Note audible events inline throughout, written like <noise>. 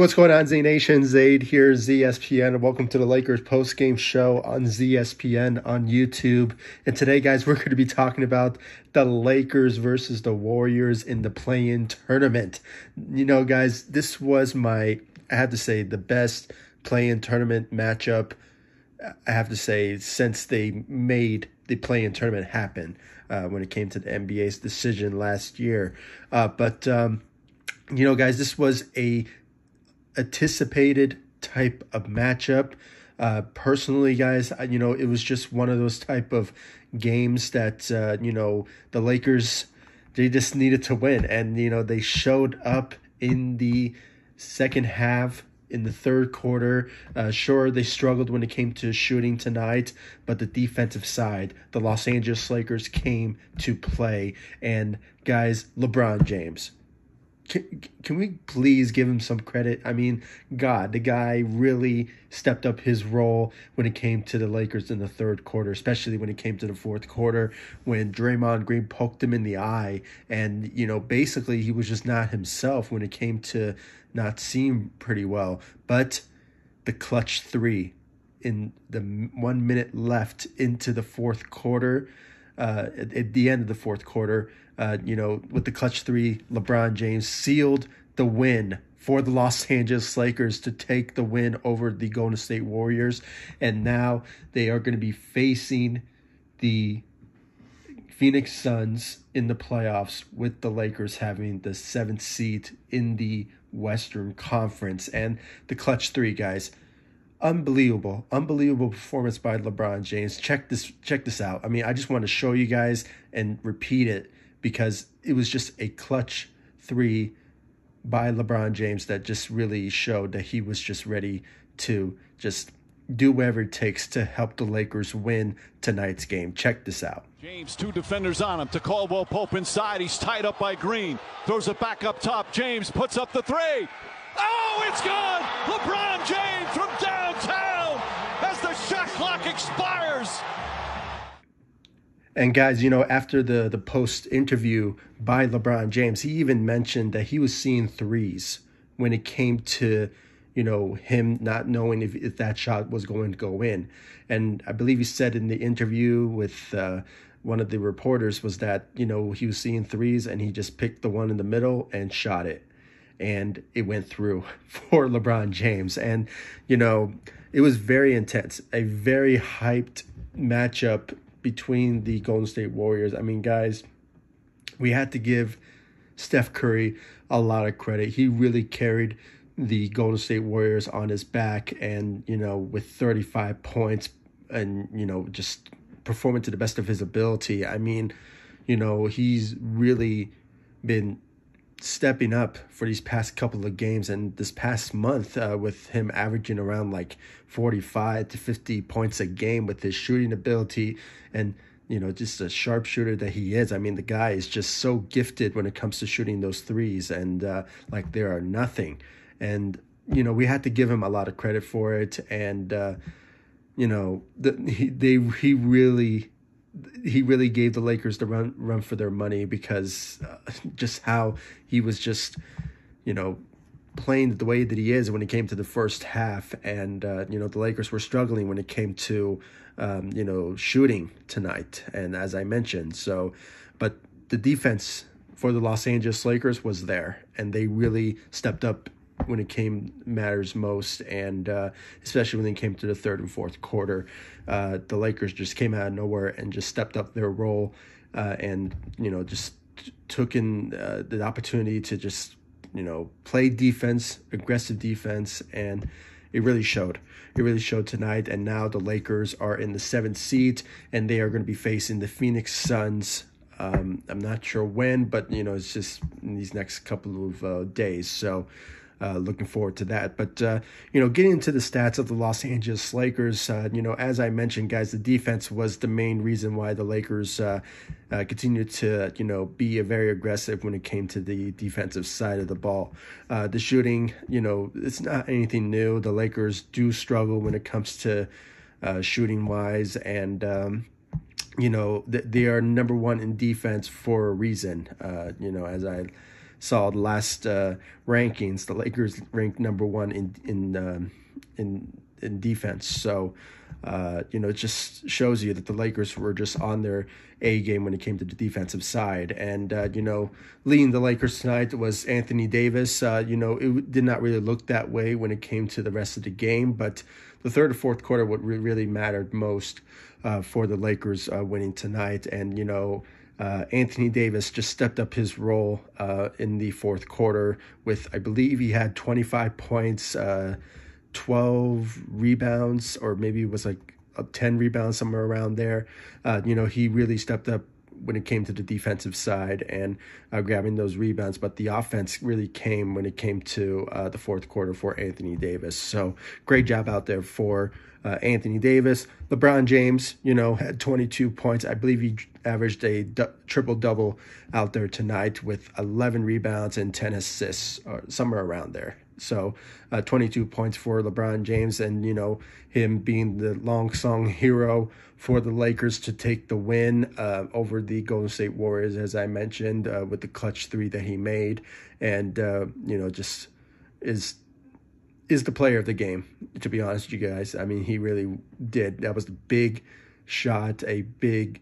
What's going on, Z Nation? Zaid here, ZSPN, and welcome to the Lakers post game show on ZSPN on YouTube. And today, guys, we're going to be talking about the Lakers versus the Warriors in the play in tournament. You know, guys, this was my, I have to say, the best play in tournament matchup, I have to say, since they made the play in tournament happen uh, when it came to the NBA's decision last year. Uh, but, um, you know, guys, this was a anticipated type of matchup. Uh, personally, guys, you know, it was just one of those type of games that uh, you know the Lakers they just needed to win, and you know they showed up in the second half. In the third quarter, uh, sure they struggled when it came to shooting tonight, but the defensive side, the Los Angeles Lakers came to play. And guys, LeBron James, can, can we please give him some credit? I mean, God, the guy really stepped up his role when it came to the Lakers in the third quarter, especially when it came to the fourth quarter when Draymond Green poked him in the eye. And, you know, basically he was just not himself when it came to not seeing pretty well. But the clutch three in the one minute left into the fourth quarter, uh, at, at the end of the fourth quarter, uh, you know, with the clutch three, LeBron James sealed the win for the Los Angeles Lakers to take the win over the Golden State Warriors. And now they are going to be facing the Phoenix Suns in the playoffs with the Lakers having the seventh seat in the Western Conference. And the clutch three, guys. Unbelievable, unbelievable performance by LeBron James. Check this, check this out. I mean, I just want to show you guys and repeat it because it was just a clutch three by LeBron James that just really showed that he was just ready to just do whatever it takes to help the Lakers win tonight's game. Check this out. James, two defenders on him to Caldwell Pope inside. He's tied up by Green. Throws it back up top. James puts up the three. Oh, it's gone! LeBron James from downtown as the shot clock expires. And guys, you know, after the the post interview by LeBron James, he even mentioned that he was seeing threes when it came to, you know, him not knowing if, if that shot was going to go in. And I believe he said in the interview with uh, one of the reporters was that, you know, he was seeing threes and he just picked the one in the middle and shot it. And it went through <laughs> for LeBron James. And, you know, it was very intense, a very hyped matchup between the Golden State Warriors. I mean, guys, we had to give Steph Curry a lot of credit. He really carried the Golden State Warriors on his back, and you know, with 35 points and you know, just performing to the best of his ability. I mean, you know, he's really been stepping up for these past couple of games and this past month uh, with him averaging around like 45 to 50 points a game with his shooting ability and you know just a sharpshooter that he is. I mean the guy is just so gifted when it comes to shooting those threes and uh, like there are nothing. And you know we had to give him a lot of credit for it and uh, you know the, he, they he really he really gave the Lakers the run run for their money because uh, just how he was just you know playing the way that he is when it came to the first half. And uh, you know the Lakers were struggling when it came to um, you know shooting tonight and as I mentioned. So but the defense for the Los Angeles Lakers was there and they really stepped up when it came matters most, and uh, especially when they came to the third and fourth quarter, uh, the Lakers just came out of nowhere and just stepped up their role, uh, and you know just t- took in uh, the opportunity to just you know play defense, aggressive defense, and it really showed. It really showed tonight, and now the Lakers are in the seventh seed, and they are going to be facing the Phoenix Suns. Um, I'm not sure when, but you know it's just in these next couple of uh, days. So uh, looking forward to that. But, uh, you know, getting into the stats of the Los Angeles Lakers, uh, you know, as I mentioned, guys, the defense was the main reason why the Lakers uh, uh, continued to, you know, be very aggressive when it came to the defensive side of the ball. Uh, the shooting, you know, it's not anything new. The Lakers do struggle when it comes to shooting wise and, um, you know, they are number one in defense for a reason. you know, as I saw the last uh, rankings, the Lakers ranked number one in in um, in in defense. So, uh, you know, it just shows you that the Lakers were just on their A game when it came to the defensive side. And, uh, you know, leading the Lakers tonight was Anthony Davis. Uh, you know, it did not really look that way when it came to the rest of the game, but the third or fourth quarter, what really mattered most uh, for the Lakers uh, winning tonight. And, you know, uh, Anthony Davis just stepped up his role uh, in the fourth quarter with, I believe, he had 25 points, uh, 12 rebounds, or maybe it was like 10 rebounds, somewhere around there. Uh, you know, he really stepped up when it came to the defensive side and uh, grabbing those rebounds, but the offense really came when it came to uh, the fourth quarter for Anthony Davis. So great job out there for uh, Anthony Davis. LeBron James, you know, had 22 points. I believe he averaged a du- triple double out there tonight with 11 rebounds and 10 assists, or somewhere around there. So, uh, 22 points for LeBron James, and you know him being the long song hero for the Lakers to take the win uh, over the Golden State Warriors, as I mentioned, uh, with the clutch three that he made, and uh, you know just is is the player of the game. To be honest, you guys, I mean he really did. That was a big shot, a big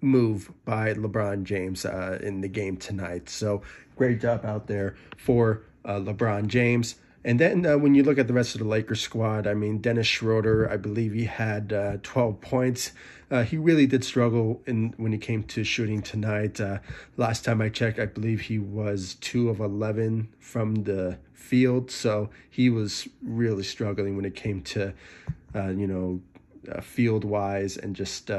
move by LeBron James uh, in the game tonight. So great job out there for uh, LeBron James. And then uh, when you look at the rest of the Lakers squad, I mean, Dennis Schroeder, I believe he had uh, 12 points. Uh, he really did struggle in when it came to shooting tonight. Uh, last time I checked, I believe he was 2 of 11 from the field. So he was really struggling when it came to, uh, you know, uh, field wise and just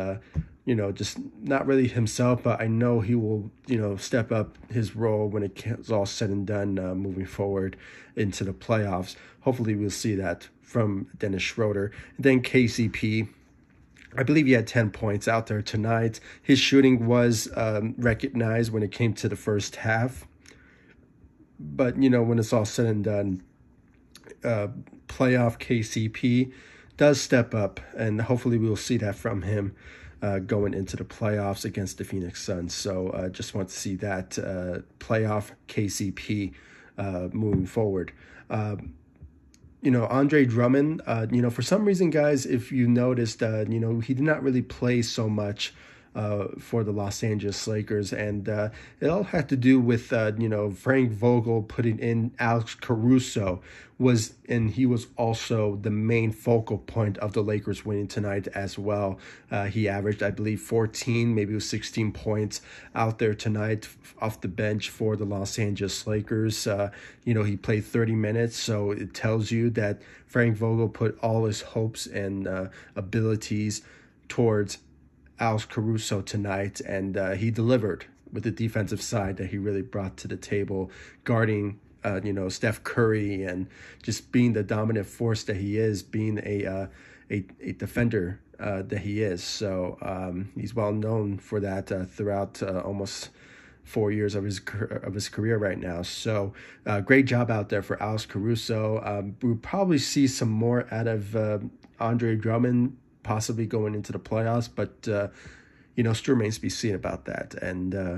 you know, just not really himself, but I know he will, you know, step up his role when it's all said and done uh, moving forward into the playoffs. Hopefully, we'll see that from Dennis Schroeder. And then KCP, I believe he had 10 points out there tonight. His shooting was um, recognized when it came to the first half. But, you know, when it's all said and done, uh, playoff KCP does step up, and hopefully we'll see that from him uh, going into the playoffs against the Phoenix Suns. So uh, just want to see that uh, playoff KCP uh, moving forward. Um, you know, Andre Drummond, uh, you know, for some reason, guys, if you noticed, uh, you know, he did not really play so much uh, for the Los Angeles Lakers, and uh, it all had to do with uh, you know Frank Vogel putting in Alex Caruso was, and he was also the main focal point of the Lakers winning tonight as well. Uh, he averaged, I believe, 14, maybe it was 16 points out there tonight off the bench for the Los Angeles Lakers. Uh, you know, he played 30 minutes, so it tells you that Frank Vogel put all his hopes and uh, abilities towards Alex Caruso tonight, and uh, he delivered with the defensive side that he really brought to the table, guarding uh, you know Steph Curry and just being the dominant force that he is, being a uh, a, a defender uh, that he is. So um, he's well known for that uh, throughout uh, almost four years of his of his career right now. So uh, great job out there for Alex Caruso. Um, we'll probably see some more out of Andre Drummond possibly going into the playoffs, but uh, you know, still remains to be seen about that. And uh,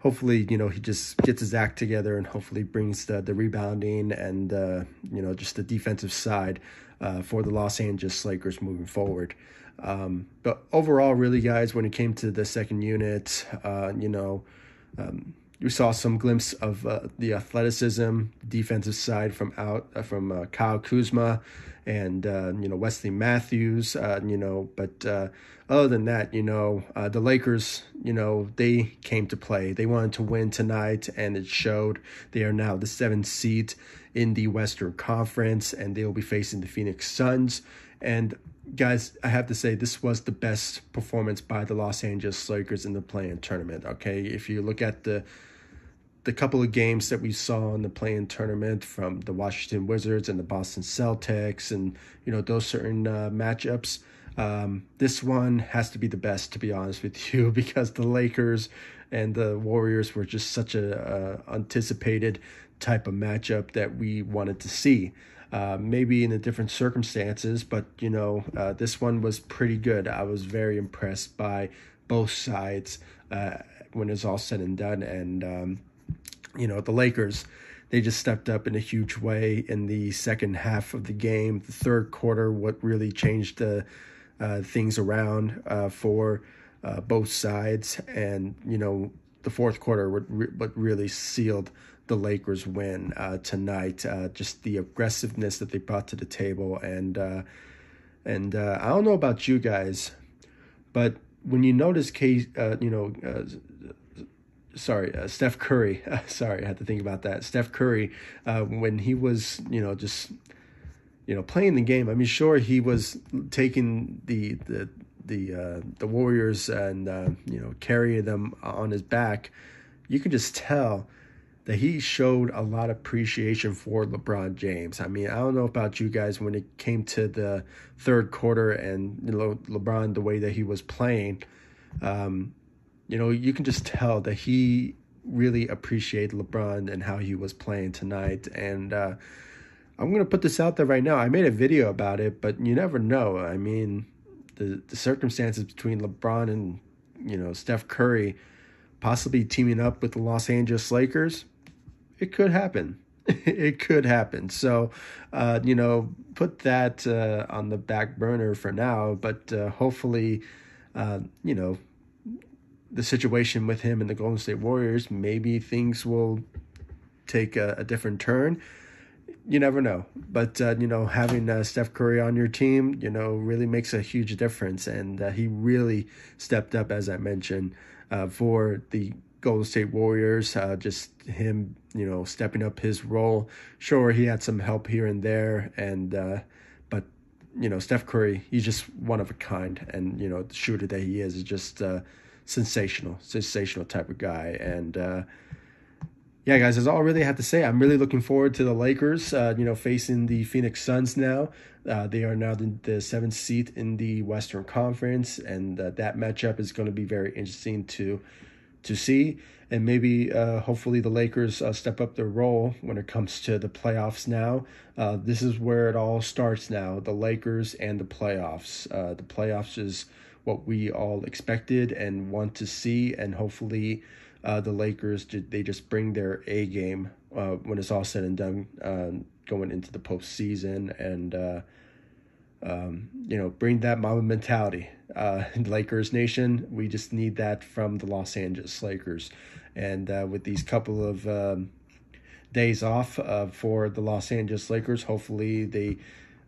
hopefully, you know, he just gets his act together and hopefully brings the the rebounding and uh, you know just the defensive side uh, for the Los Angeles Lakers moving forward. Um, but overall, really, guys, when it came to the second unit, uh, you know. Um, we saw some glimpse of uh, the athleticism, defensive side from out uh, from Kyle Kuzma and uh, you know Wesley Matthews. Uh, you know, but uh, other than that, you know, the Lakers, you know, they came to play. They wanted to win tonight, and it showed. They are now the seventh seed in the Western Conference, and they will be facing the Phoenix Suns. And guys, I have to say this was the best performance by the Los Angeles Lakers in the play-in tournament. Okay, if you look at the the couple of games that we saw in the play-in tournament from the Washington Wizards and the Boston Celtics, and you know those certain uh, matchups. Um, this one has to be the best, to be honest with <laughs> you, because the Lakers and the Warriors were just such a uh, anticipated type of matchup that we wanted to see. Uh, maybe in the different circumstances, but you know, uh, this one was pretty good. I was very impressed by both sides uh, when it's all said and done, and um, you know, the Lakers, they just stepped up in a huge way in the second half of the game. The third quarter, what really changed the uh, things around uh, for uh, both sides, and you know, the fourth quarter, what, re- what really sealed the Lakers win uh, tonight. Uh, just the aggressiveness that they brought to the table, and uh, and I don't know about you guys, but when you notice case, you know, uh, sorry, Steph Curry. <laughs> sorry, I had to think about that. Steph Curry, when he was, you know, just you know playing the game. I mean, sure, he was taking the the the uh, the Warriors and uh, you know carrying them on his back, you can just tell that he showed a lot of appreciation for LeBron James. I mean, I don't know about you guys when it came to the third quarter and you know LeBron the way that he was playing. Um, you know, you can just tell that he really appreciated LeBron and how he was playing tonight. And uh, I'm gonna put this out there right now. I made a video about it, but you never know. I mean, the the circumstances between LeBron and you know Steph Curry possibly teaming up with the Los Angeles Lakers it could happen. <laughs> it could happen. So, uh, you know, put that uh, on the back burner for now. But uh, hopefully, uh, you know, the situation with him and the Golden State Warriors, maybe things will take a, a different turn. You never know. But, uh, you know, having uh, Steph Curry on your team, you know, really makes a huge difference. And he really stepped up, as I mentioned, for the Golden State Warriors. Uh, just him, you know, stepping up his role. Sure, he had some help here and there, and uh, but you know, Steph Curry, he's just one of a kind, and you know, the shooter that he is is just uh, sensational, sensational type of guy, and. Uh, yeah, guys, that's all I really have to say. I'm really looking forward to the Lakers, uh, you know, facing the Phoenix Suns now. Uh, they are now the, the, seventh seat in the Western Conference, and uh, that matchup is going to be very interesting to to see. And maybe, uh, hopefully, the Lakers uh, step up their role when it comes to the playoffs now. Uh, this is where it all starts now the Lakers and the playoffs. The playoffs is what we all expected and want to see. And hopefully, uh, the Lakers, they just bring their A game uh, when it's all said and done going into the postseason. And, um, you know, bring that Mamba mentality. Uh, <laughs> Lakers Nation, we just need that from the Los Angeles Lakers. And uh, with these couple of um, days off uh, for the Los Angeles Lakers, hopefully they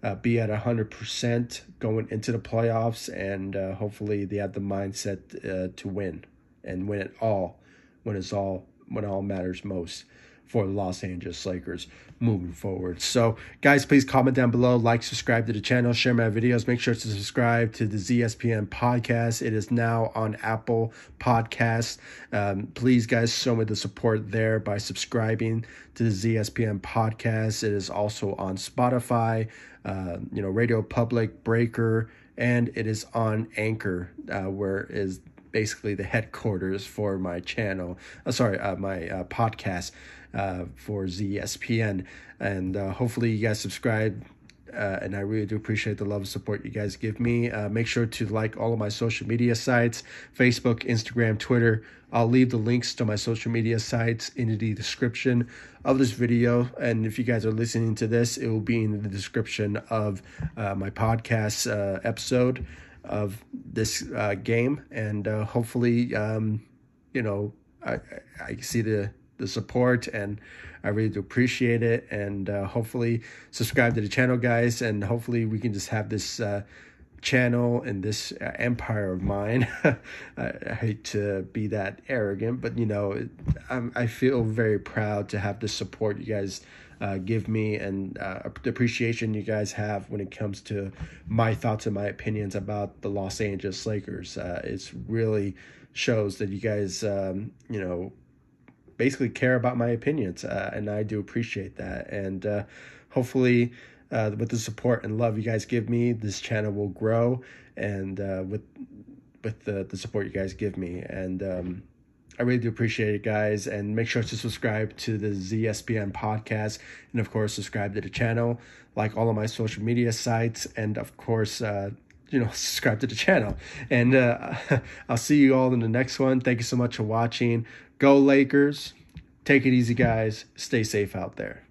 uh, be at 100% going into the playoffs. And uh, hopefully they have the mindset uh, to win and win it all when it's all when all matters most for the Los Angeles Lakers moving forward. So, guys, please comment down below, like, subscribe to the channel, share my videos. Make sure to subscribe to the ZSPN podcast. It is now on Apple Podcasts. Um, please, guys, show me the support there by subscribing to the ZSPN podcast. It is also on Spotify, uh, you know, Radio Public, Breaker, and it is on Anchor, uh, where is basically the headquarters for my channel. Uh, sorry, uh, my uh, podcast uh, for ZSPN. And uh, hopefully, you guys subscribe. Uh, and I really do appreciate the love and support you guys give me. Make sure to like all of my social media sites Facebook, Instagram, Twitter. I'll leave the links to my social media sites in the description of this video. And if you guys are listening to this, it will be in the description of my podcast episode of this uh, game. And uh, hopefully, um, you know, I, I see the the support and I really do appreciate it. And uh, hopefully, subscribe to the channel, guys. And hopefully, we can just have this uh, channel and this uh, empire of mine. <laughs> I, I, hate to be that arrogant, but you know, I'm, I feel very proud to have the support you guys. Uh, give me and uh, appreciation you guys have when it comes to my thoughts and my opinions about the Los Angeles Lakers. Uh, it's really shows that you guys, um, you know, basically care about my opinions, uh, and I do appreciate that. And uh, hopefully, uh, with the support and love you guys give me, this channel will grow, and uh, with with the the support you guys give me, and um, I really do appreciate it, guys. And make sure to subscribe to the ZSPN podcast, and of course, subscribe to the channel, like all of my social media sites, and of course. Uh, you know, <laughs> subscribe to the channel. And uh, <laughs> I'll see you all in the next one. Thank you so much for watching. Go Lakers. Take it easy, guys. Stay safe out there.